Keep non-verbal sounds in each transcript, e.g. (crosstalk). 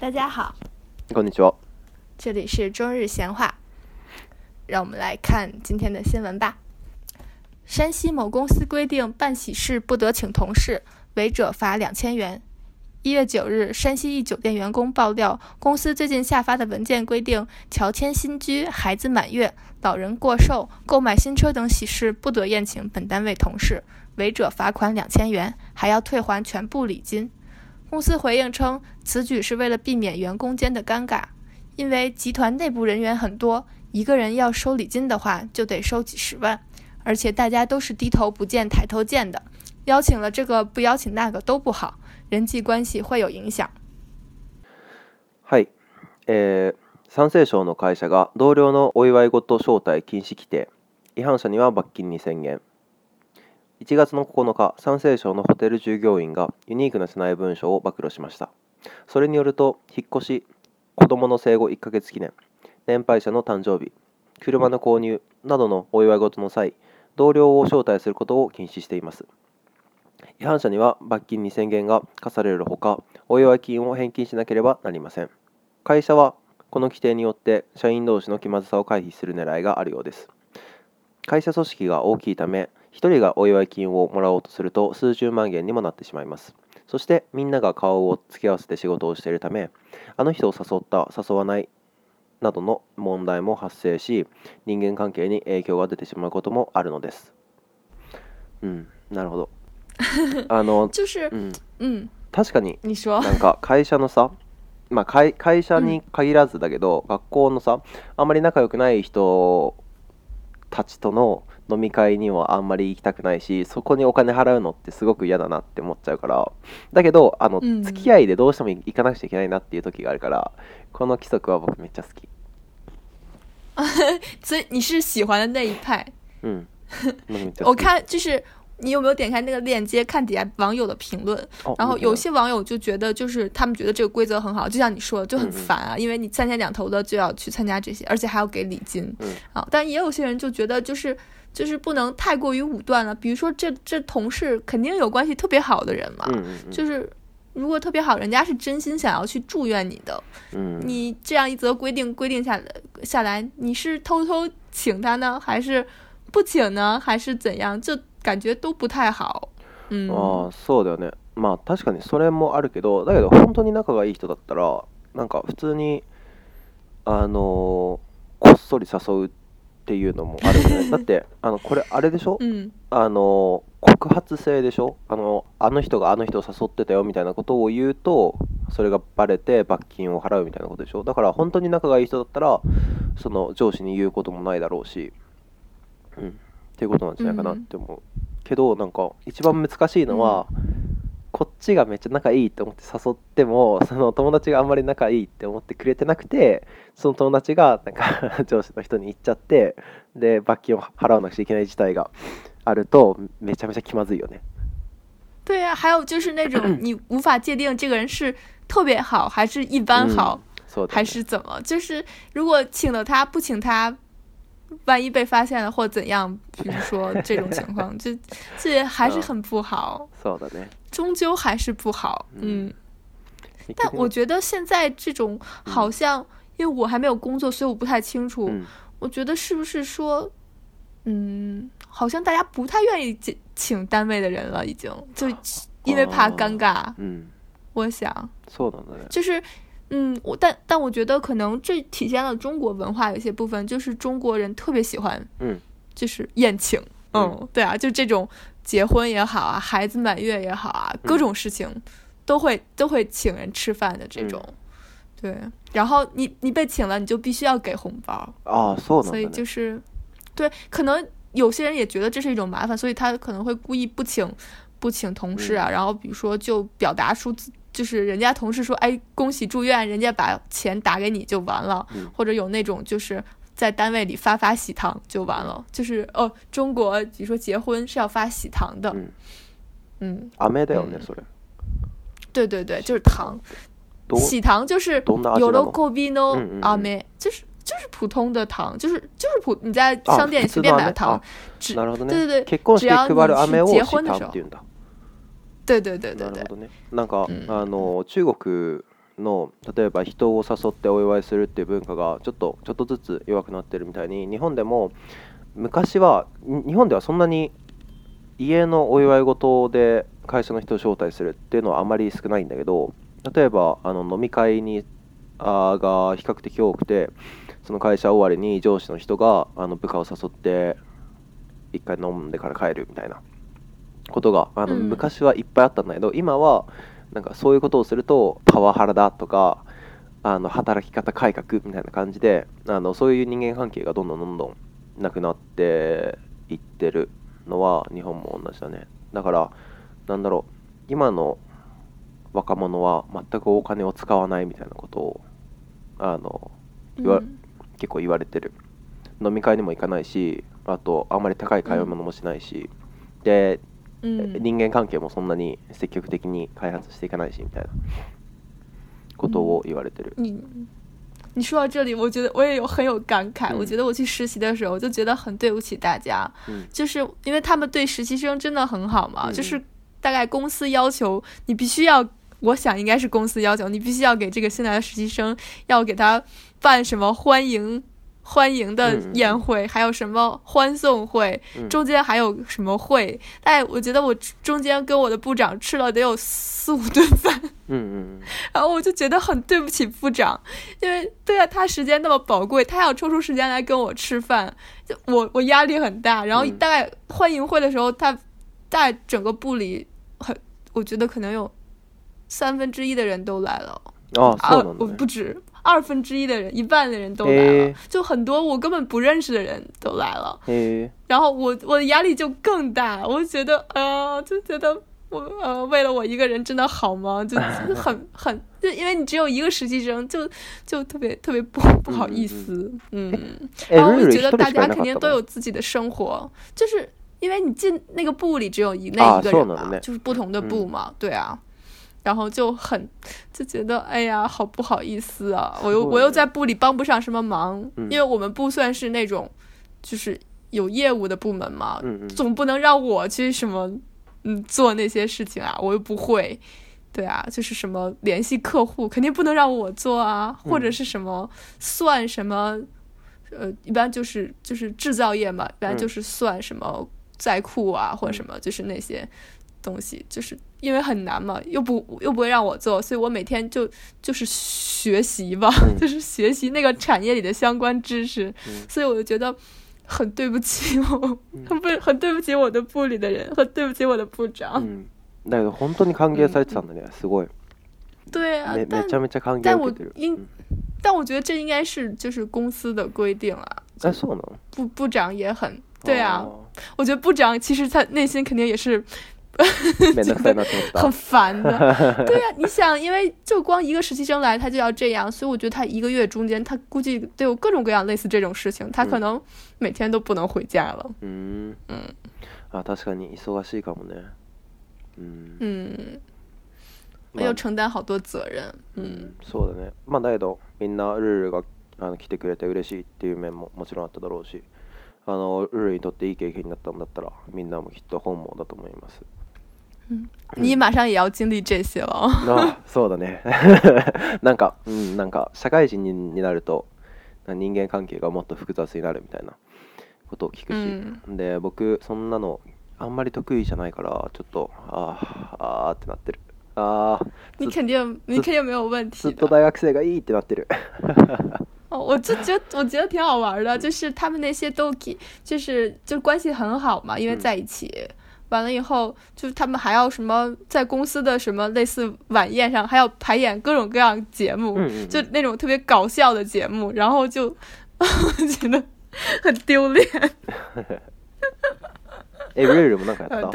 大家好，这里是中日闲话，让我们来看今天的新闻吧。山西某公司规定，办喜事不得请同事，违者罚两千元。一月九日，山西一酒店员工爆料，公司最近下发的文件规定，乔迁新居、孩子满月、老人过寿、购买新车等喜事不得宴请本单位同事，违者罚款两千元，还要退还全部礼金。公司回应称，此举是为了避免员工间的尴尬，因为集团内部人员很多，一个人要收礼金的话，就得收几十万，而且大家都是低头不见抬头见的，邀请了这个不邀请那个都不好，人际关系会有影响。は呃，三の会社が同僚のお祝い招待禁止規定、違反者には罰金1月の9日、山西省のホテル従業員がユニークな社内文書を暴露しました。それによると、引っ越し、子供の生後1ヶ月記念、年配者の誕生日、車の購入などのお祝い事の際、同僚を招待することを禁止しています。違反者には罰金2000元が課されるほか、お祝い金を返金しなければなりません。会社はこの規定によって社員同士の気まずさを回避する狙いがあるようです。会社組織が大きいため1人がお祝い金をもらおうとすると数十万円にもなってしまいますそしてみんなが顔を突き合わせて仕事をしているためあの人を誘った誘わないなどの問題も発生し人間関係に影響が出てしまうこともあるのですうんなるほど (laughs) あのうん、確かになんか会社のさまあ会社に限らずだけど、うん、学校のさあんまり仲良くない人たちとの飲み会にはあんまり行きたくないしそこにお金払うのってすごく嫌だなって思っちゃうからだけどあの、付き合いでどうしても行かなくちゃいけないなっていう時があるからこの規則は僕めっちゃ好き。(laughs) 你是喜欢的那一派。ん。(laughs) 我看就是你有没有点开那个链接看底下网友的评论？然后有些网友就觉得，就是他们觉得这个规则很好，就像你说，的，就很烦啊，因为你三天两头的就要去参加这些，而且还要给礼金。嗯，啊，但也有些人就觉得，就是就是不能太过于武断了。比如说，这这同事肯定有关系特别好的人嘛，就是如果特别好，人家是真心想要去祝愿你的。嗯，你这样一则规定规定下下来，你是偷偷请他呢，还是不请呢，还是怎样？就。感觉都不太好。うああそうだよねまあ確かにそれもあるけどだけど本当に仲がいい人だったらなんか普通にあのー、こっそり誘うっていうのもあるよね (laughs) だってあのこれあれでしょ、うあの告発性でしょあのあの人があの人を誘ってたよみたいなことを言うとそれがバレて罰金を払うみたいなことでしょだから本当に仲がいい人だったらその上司に言うこともないだろうし、うん、っていうことなんじゃないかなって思う、うん、けどなんか一番難しいのは、うん、こっちがめっちゃ仲いいと思って誘っても (laughs) その友達があんまり仲いいって思ってくれてなくてその友達がなんか (laughs) 上司の人に行っちゃってで罰金を払わなくちゃいけない事態があるとめちゃめちゃ気まずいよね。对あ、啊，还有就是那种你无法界定这个人是特别好还是一般好，还是怎么？就是如果请了他，不请他，万一被发现了或怎样，比如说这种情况，就这还是很不好。终究还是不好。嗯，但我觉得现在这种好像，因为我还没有工作，所以我不太清楚。我觉得是不是说，嗯，好像大家不太愿意请单位的人了，已经，就因为怕尴尬。嗯，我想错的就是。嗯，我但但我觉得可能这体现了中国文化有些部分，就是中国人特别喜欢，嗯，就是宴请，嗯，对啊，就这种结婚也好啊，孩子满月也好啊，各种事情都会都会请人吃饭的这种，对。然后你你被请了，你就必须要给红包，哦，所所以就是，对，可能有些人也觉得这是一种麻烦，所以他可能会故意不请不请同事啊，然后比如说就表达出自。就是人家同事说，哎，恭喜住院，人家把钱打给你就完了，或者有那种就是在单位里发发喜糖就完了。就是哦，中国比如说结婚是要发喜糖的，嗯，对对对，就是糖，喜糖就是有罗可比诺阿梅，就是就是普通的糖，就是就是普你在商店随便买的糖，对对对，只要你去结婚的时候。对对对对对。なるほどね。なんか、うん、あの中国の例えば人を誘ってお祝いするっていう文化がちょっとちょっとずつ弱くなってるみたいに日本でも昔は日本ではそんなに家のお祝い事で会社の人を招待するっていうのはあまり少ないんだけど例えばあの飲み会にあが比較的多くてその会社終わりに上司の人があの部下を誘って一回飲んでから帰るみたいなことがあの、昔はいっぱいあったんだけど今はなんかそういうことをするとパワハラだとかあの働き方改革みたいな感じであのそういう人間関係がどんどんどんどんなくなっていってるのは日本も同じだねだからなんだろう今の若者は全くお金を使わないみたいなことをあの言わ、うん、結構言われてる飲み会にも行かないしあとあんまり高い買い物もしないし、で嗯，人間関係もそんなに積極的に開発していかないし、みたいなことを言われてる。你说到这里，我觉得我也有很有感慨。我觉得我去实习的时候，就觉得很对不起大家，就是因为他们对实习生真的很好嘛。就是大概公司要求你必须要，我想应该是公司要求你必须要给这个新来的实习生要给他办什么欢迎。欢迎的宴会，还有什么欢送会？中间还有什么会？但我觉得我中间跟我的部长吃了得有四五顿饭。嗯嗯嗯。(laughs) 然后我就觉得很对不起部长，因为对啊，他时间那么宝贵，他要抽出时间来跟我吃饭，就我我压力很大。然后大概欢迎会的时候，他在整个部里很，我觉得可能有三分之一的人都来了。哦，啊，我不止。二分之一的人，一半的人都来了，就很多我根本不认识的人都来了。然后我我的压力就更大，我就觉得啊，就觉得我呃，为了我一个人真的好吗？就很 (laughs) 很就因为你只有一个实习生，就就特别特别不不好意思，嗯。然后我就觉得大家肯定都有自己的生活，就是因为你进那个部里只有一那一个人嘛，就是不同的部嘛，对啊。然后就很就觉得哎呀，好不好意思啊？我又我又在部里帮不上什么忙，因为我们部算是那种就是有业务的部门嘛，总不能让我去什么嗯做那些事情啊，我又不会，对啊，就是什么联系客户，肯定不能让我做啊，或者是什么算什么，呃，一般就是就是制造业嘛，一般就是算什么在库啊，或者什么就是那些。东西就是因为很难嘛，又不又不会让我做，所以我每天就就是学习吧，(laughs) 就是学习那个产业里的相关知识。所以我就觉得很对不起我，很 (laughs) 不很对不起我的部里的人，很对不起我的部长。那个本当に歓迎されてたね、すごい。对啊，めちゃめちゃ歓迎。但我应，但我觉得这应该是就是公司的规定啊。あそうなの？部部长也很对啊，我觉得部长其实他内心肯定也是。(laughs) 很烦的，(laughs) 对呀。你想，因为就光一个实习生来，他就要这样，所以我觉得他一个月中间，他估计都有各种各样类似这种事情，他可能每天都不能回家了。嗯嗯。啊，確かに忙しいかもね。嗯。嗯。要承担好多责任。嗯。そうだね。まあ、だどみんなルルがあの来てくれて嬉しいっていう面ももちろんあっただろうし、あのルルにとっていい経験になったんだったら、みんなもきっと本望だと思います。うんに馬上也要经历这些了。あそうだね。(laughs) なんか、うん、なんか社会人になると人間関係がもっと複雑になるみたいなことを聞くし、うん、で僕そんなのあんまり得意じゃないからちょっとああってなってる。あ你肯定，你肯定没有问题。ずっと大学生がいいってなってる。(laughs) 哦，我就觉得我觉得挺好玩的，就是他们那些都就是就关系很好嘛，因为在一起。嗯完了以后，就是他们还要什么在公司的什么类似晚宴上，还要排演各种各样节目，就那种特别搞笑的节目，然后就 (laughs) 觉得很丢脸。(laughs) 哎，感到。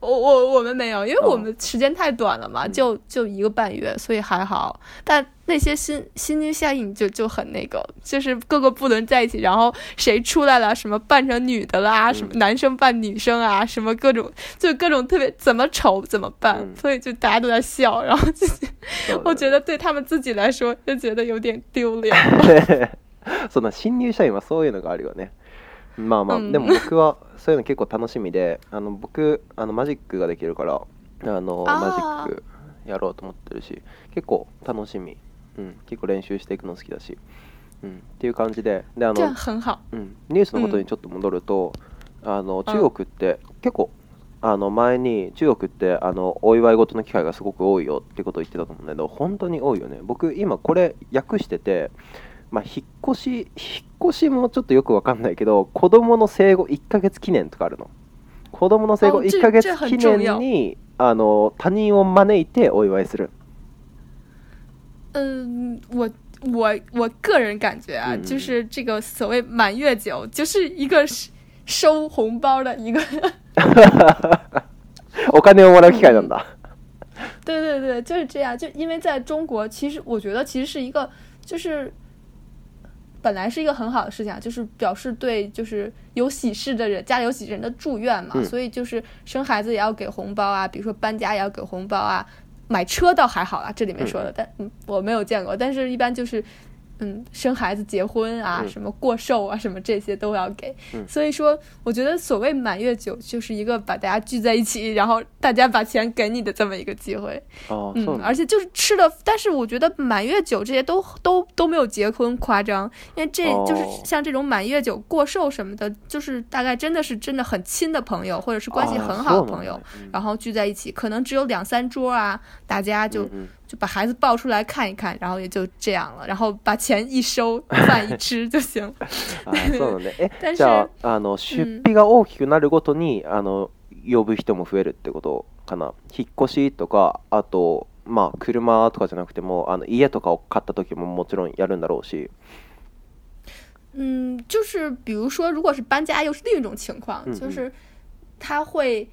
我我我们没有，因为我们时间太短了嘛，就就一个半月，所以还好。但那些新新兵下应就就很那个，就是各个部门在一起，然后谁出来了什么扮成女的啦，什么男生扮女生啊，什么各种就各种特别怎么丑怎么办，所以就大家都在笑，然后自己我觉得对他们自己来说就觉得有点丢脸。そ (laughs) の (laughs) 新入社員はそういうのがあるよね。まあまあ、うん、でも僕はそういうの結構楽しみであの僕あのマジックができるからあのマジックやろうと思ってるし結構楽しみ、うん、結構練習していくの好きだし、うん、っていう感じでであのうん、ニュースのことにちょっと戻ると、うん、あの中国って結構あの前に中国ってあのお祝い事の機会がすごく多いよってことを言ってたと思うんだけど本当に多いよね僕今これ訳しててまあ、引っ越し、引っ越しもちょっとよくわかんないけど、子供の生後1ヶ月記念とかあるの。子供の生後1ヶ月記念に、あの、他人を招いてお祝いする。嗯，我我我个人感觉啊，ん、就是这个所谓满月酒，就是一个收红包的一个 (laughs) お金をもらう機会なんだ。对对对，就是这样。就因为在中国，其实我觉得其实是一个，就是本来是一个很好的事情，就是表示对就是有喜事的人，家里有喜事人的祝愿嘛，所以就是生孩子也要给红包啊，比如说搬家也要给红包啊，买车倒还好啊，这里面说的，但我没有见过，但是一般就是。嗯，生孩子结婚啊，什么过寿啊，什么这些都要给，所以说我觉得所谓满月酒就是一个把大家聚在一起，然后大家把钱给你的这么一个机会。哦，而且就是吃的，但是我觉得满月酒这些都都都没有结婚夸张，因为这就是像这种满月酒、过寿什么的，就是大概真的是真的很亲的朋友，或者是关系很好的朋友，然后聚在一起，可能只有两三桌啊，大家就。就把孩子抱出来看一看，然后也就这样了，然后把钱一收，(laughs) 饭一吃就行。(laughs) 啊，对对对。哎，但是，あの出費が大きくなるごとにあの呼ぶ人も増えるってことかな。引っ越しとかあとまあ車とかじゃなくてもあの家とかを買った時ももちろんやるんだろうし。嗯，就是比如说，如果是搬家，又是另一种情况，就是他会，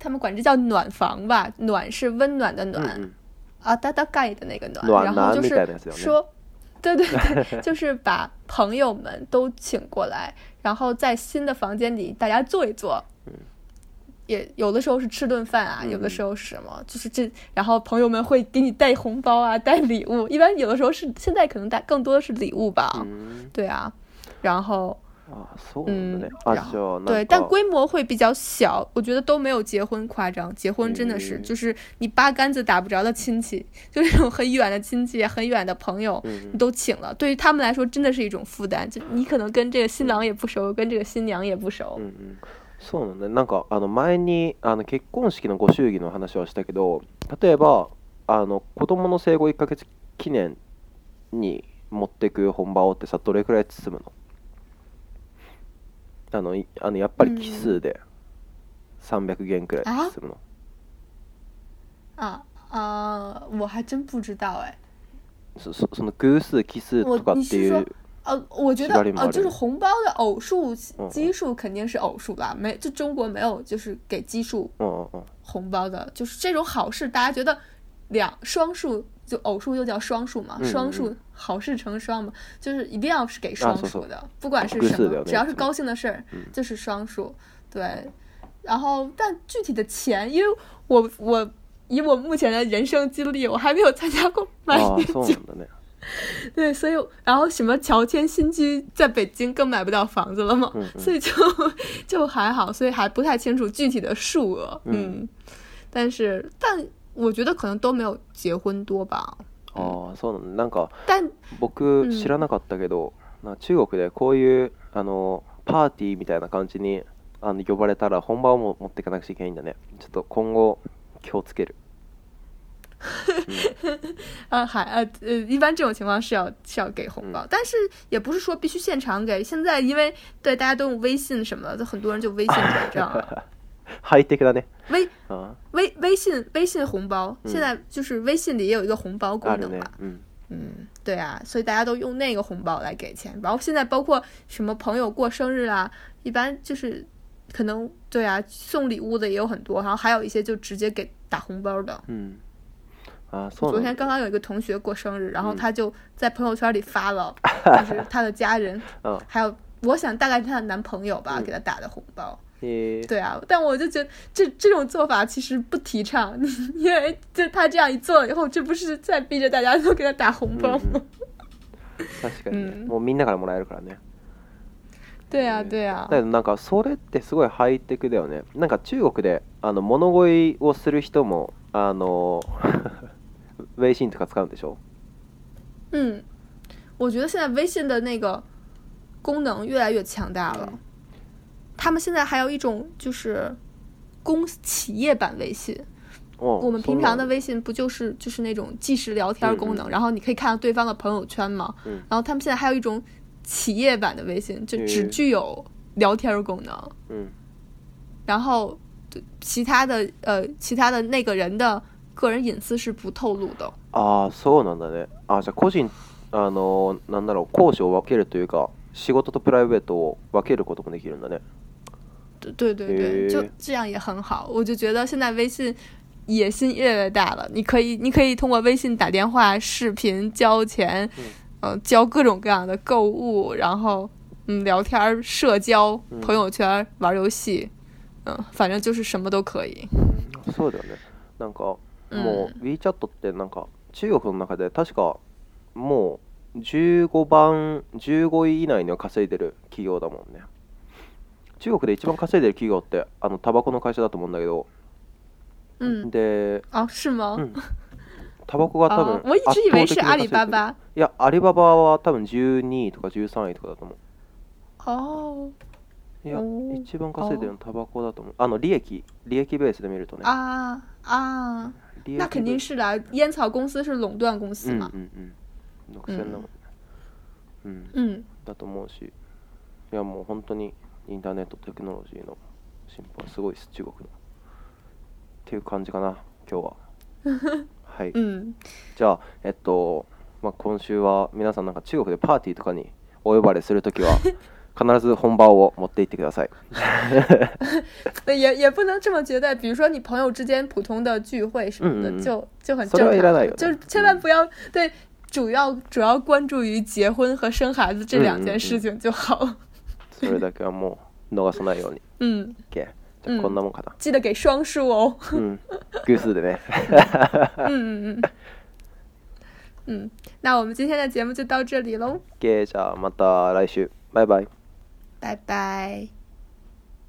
他们管这叫暖房吧？暖是温暖的暖。啊，哒哒盖的那个暖，然后就是说，对对对，(laughs) 就是把朋友们都请过来，然后在新的房间里大家坐一坐，也有的时候是吃顿饭啊，有的时候是什么，就是这，然后朋友们会给你带红包啊，(laughs) 带礼物，一般有的时候是现在可能带更多的是礼物吧，对啊，然后。啊，嗯，对，但规模会比较小，我觉得都没有结婚夸张，结婚真的是就是你八竿子打不着的亲戚，就是很远的亲戚、很远的朋友，你都请了，对于他们来说真的是一种负担，就你可能跟这个新郎也不熟，跟这个新娘也不熟。嗯嗯，そうね、なんかあの前にあの結婚式のご祝儀の話をしたけど、例えばあの子供の生後一ヶ月記念に持ってく本場をってさどれくらい積むの？あのあのやっぱり奇数で三百元くらいするの。啊啊，我还真不知道哎。そそその偶数奇数とかっていう。呃，我觉得呃，就是红包的偶数奇数肯定是偶数吧？没，就中国没有就是给奇数。红包的，就是这种好事，大家觉得两双数就偶数，又叫双数嘛，双数。好事成双嘛，就是一定要是给双数的，不管是什么，只要是高兴的事儿，就是双数。对，然后但具体的钱，因为我我以我目前的人生经历，我还没有参加过买，送金、对，所以然后什么乔迁新居，在北京更买不到房子了嘛，所以就就还好，所以还不太清楚具体的数额。嗯，但是但我觉得可能都没有结婚多吧。ああそうなんなんか僕知らなかったけど、うん、中国でこういうあのパーティーみたいな感じにあの呼ばれたら本番を持っていかなくちゃいけないんだねちょっと今後気をつける啊，还呃呃，一般这种情况是要是要给红包，嗯、但是也不是说必须现场给。现在因为对大家都用微信什么的，很多人就微信转账。(laughs) 呢，微微微信微信红包，现在就是微信里也有一个红包功能吧，嗯，对啊，所以大家都用那个红包来给钱，然后现在包括什么朋友过生日啊，一般就是可能对啊，送礼物的也有很多，然后还有一些就直接给打红包的，嗯啊，昨天刚刚有一个同学过生日，然后他就在朋友圈里发了，(laughs) 就是他的家人，还有我想大概是他的男朋友吧，给他打的红包。对啊，但我就觉得这这种做法其实不提倡，(laughs) 因为就他这样一做了以后，这不是在逼着大家都给他打红包吗？確かに。もうみんなからもらえるからね。对啊，对啊。だけどなんかそれってすごい入ってくるよね。なんか中国であの物語をする人もあの (laughs) 微信とか使うんでしょ？う我觉得现在微信的那个功能越来越强大了。他们现在还有一种就是公企业版微信，我们平常的微信不就是就是那种即时聊天功能，然后你可以看到对方的朋友圈嘛。然后他们现在还有一种企业版的微信，就只具有聊天功能。然后其他的呃其他的那个人的个人隐私是不透露的。啊，そうなんだね。あ、じゃ、個人あのなんだろう、公私を分けるというか、仕事とプライベートを分けることもできるんだね。对对对，就这样也很好。我就觉得现在微信野心越来越大了。你可以，你可以通过微信打电话、视频、交钱，嗯，交各种各样的购物，然后嗯聊天、社交、朋友圈、玩游戏，嗯，反正就是什么都可以。嗯，そうだよね。なんかもう WeChat ってなんか中国の中で確かもう15番15位以内に稼いでる企業だもんね。中国で一番稼いでる企業ってあのタバコの会社だと思うんだけど、うん、であ是吗、うん、タバコが多分我一直以为是阿里巴巴いやアリババは多分12位とか13位とかだと思うああいや一番稼いでるのタバコだと思うあの利益利益ベースで見るとねああ那肯定是啦烟草公司是垄断公司嘛うんうんうん6 0うん、うん、だと思うしいやもう本当にインターネットテクノロジーの進歩はすごいです中国のっていう感じかな今日は (laughs) はい、うん、じゃあえっと、まあ、今週は皆さんなんか中国でパーティーとかにお呼ばれするときは (laughs) 必ず本番を持っていってください。对，也也不能这么绝对。比如说，你朋友之间普通的聚会什么的，嗯、就就很正常。就是千万不要、嗯、对主要主要关注于结婚和生孩子这两件事情就好。嗯それだけはもう逃さないように。(laughs) うん。OK。じゃこんなもんかな。記得给双数哦。うん。偶数でね。(laughs) うんうんうん。那我们今天的节目就到这里喽。OK，じゃあまた来週。バイバイ。拜拜。